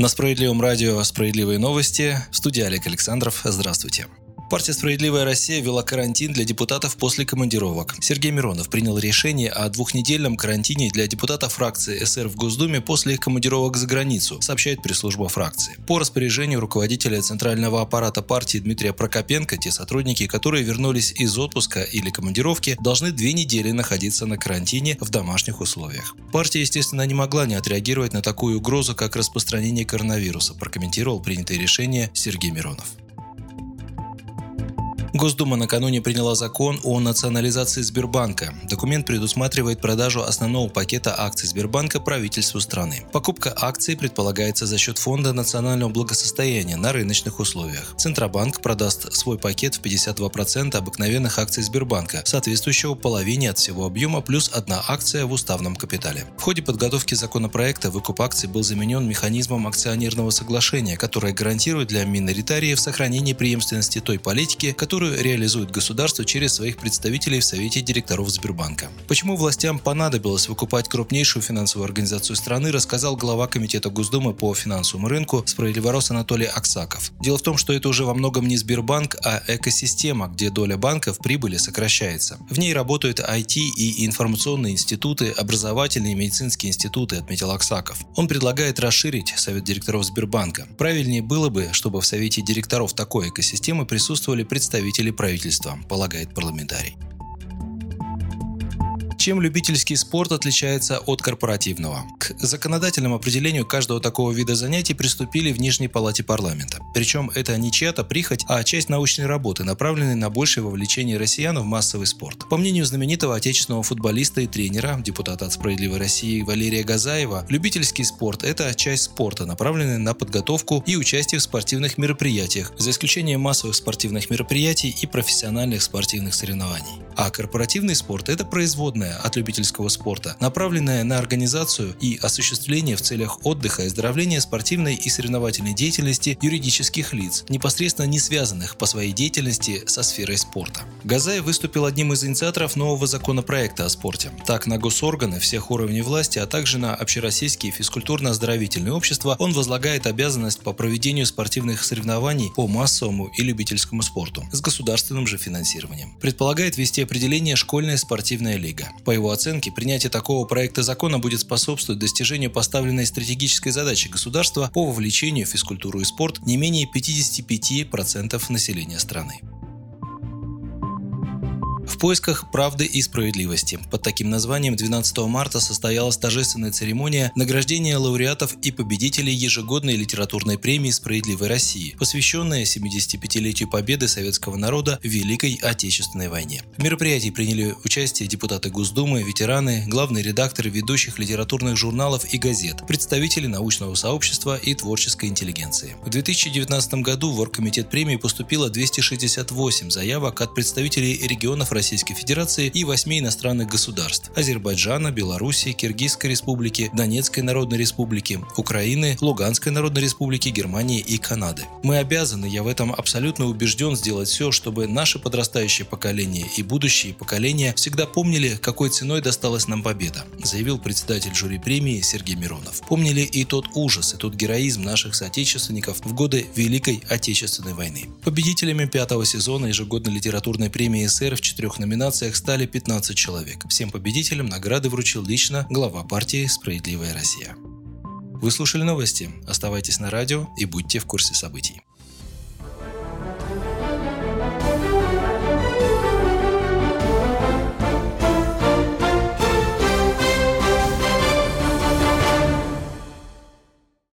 На Справедливом радио «Справедливые новости» в студии Олег Александров. Здравствуйте. Партия «Справедливая Россия» ввела карантин для депутатов после командировок. Сергей Миронов принял решение о двухнедельном карантине для депутатов фракции СР в Госдуме после их командировок за границу, сообщает пресс-служба фракции. По распоряжению руководителя центрального аппарата партии Дмитрия Прокопенко, те сотрудники, которые вернулись из отпуска или командировки, должны две недели находиться на карантине в домашних условиях. Партия, естественно, не могла не отреагировать на такую угрозу, как распространение коронавируса, прокомментировал принятое решение Сергей Миронов. Госдума накануне приняла закон о национализации Сбербанка. Документ предусматривает продажу основного пакета акций Сбербанка правительству страны. Покупка акций предполагается за счет Фонда национального благосостояния на рыночных условиях. Центробанк продаст свой пакет в 52% обыкновенных акций Сбербанка, соответствующего половине от всего объема плюс одна акция в уставном капитале. В ходе подготовки законопроекта выкуп акций был заменен механизмом акционерного соглашения, которое гарантирует для миноритариев сохранение преемственности той политики, которую которую реализует государство через своих представителей в Совете директоров Сбербанка. Почему властям понадобилось выкупать крупнейшую финансовую организацию страны, рассказал глава Комитета Госдумы по финансовому рынку «Справедливорос» Анатолий Аксаков. Дело в том, что это уже во многом не Сбербанк, а экосистема, где доля банка в прибыли сокращается. В ней работают IT и информационные институты, образовательные и медицинские институты, отметил Аксаков. Он предлагает расширить Совет директоров Сбербанка. Правильнее было бы, чтобы в Совете директоров такой экосистемы присутствовали представители представителей правительства, полагает парламентарий. Чем любительский спорт отличается от корпоративного? К законодательному определению каждого такого вида занятий приступили в Нижней палате парламента. Причем это не чья-то прихоть, а часть научной работы, направленной на большее вовлечение россиян в массовый спорт. По мнению знаменитого отечественного футболиста и тренера, депутата от «Справедливой России» Валерия Газаева, любительский спорт – это часть спорта, направленная на подготовку и участие в спортивных мероприятиях, за исключением массовых спортивных мероприятий и профессиональных спортивных соревнований. А корпоративный спорт – это производная отличная от любительского спорта, направленная на организацию и осуществление в целях отдыха и оздоровления спортивной и соревновательной деятельности юридических лиц, непосредственно не связанных по своей деятельности со сферой спорта. Газаев выступил одним из инициаторов нового законопроекта о спорте. Так, на госорганы всех уровней власти, а также на общероссийские физкультурно-оздоровительные общества он возлагает обязанность по проведению спортивных соревнований по массовому и любительскому спорту с государственным же финансированием. Предполагает ввести определение «школьная спортивная лига». По его оценке, принятие такого проекта закона будет способствовать достижению поставленной стратегической задачи государства по вовлечению в физкультуру и спорт не менее 55% населения страны поисках правды и справедливости. Под таким названием 12 марта состоялась торжественная церемония награждения лауреатов и победителей ежегодной литературной премии «Справедливой России», посвященная 75-летию победы советского народа в Великой Отечественной войне. В мероприятии приняли участие депутаты Госдумы, ветераны, главные редакторы ведущих литературных журналов и газет, представители научного сообщества и творческой интеллигенции. В 2019 году в Оргкомитет премии поступило 268 заявок от представителей регионов России Российской Федерации и восьми иностранных государств – Азербайджана, Белоруссии, Киргизской Республики, Донецкой Народной Республики, Украины, Луганской Народной Республики, Германии и Канады. Мы обязаны, я в этом абсолютно убежден, сделать все, чтобы наше подрастающее поколение и будущие поколения всегда помнили, какой ценой досталась нам победа, заявил председатель жюри премии Сергей Миронов. Помнили и тот ужас, и тот героизм наших соотечественников в годы Великой Отечественной войны. Победителями пятого сезона ежегодной литературной премии СССР в четырех номинациях стали 15 человек. Всем победителям награды вручил лично глава партии «Справедливая Россия». Вы слушали новости. Оставайтесь на радио и будьте в курсе событий.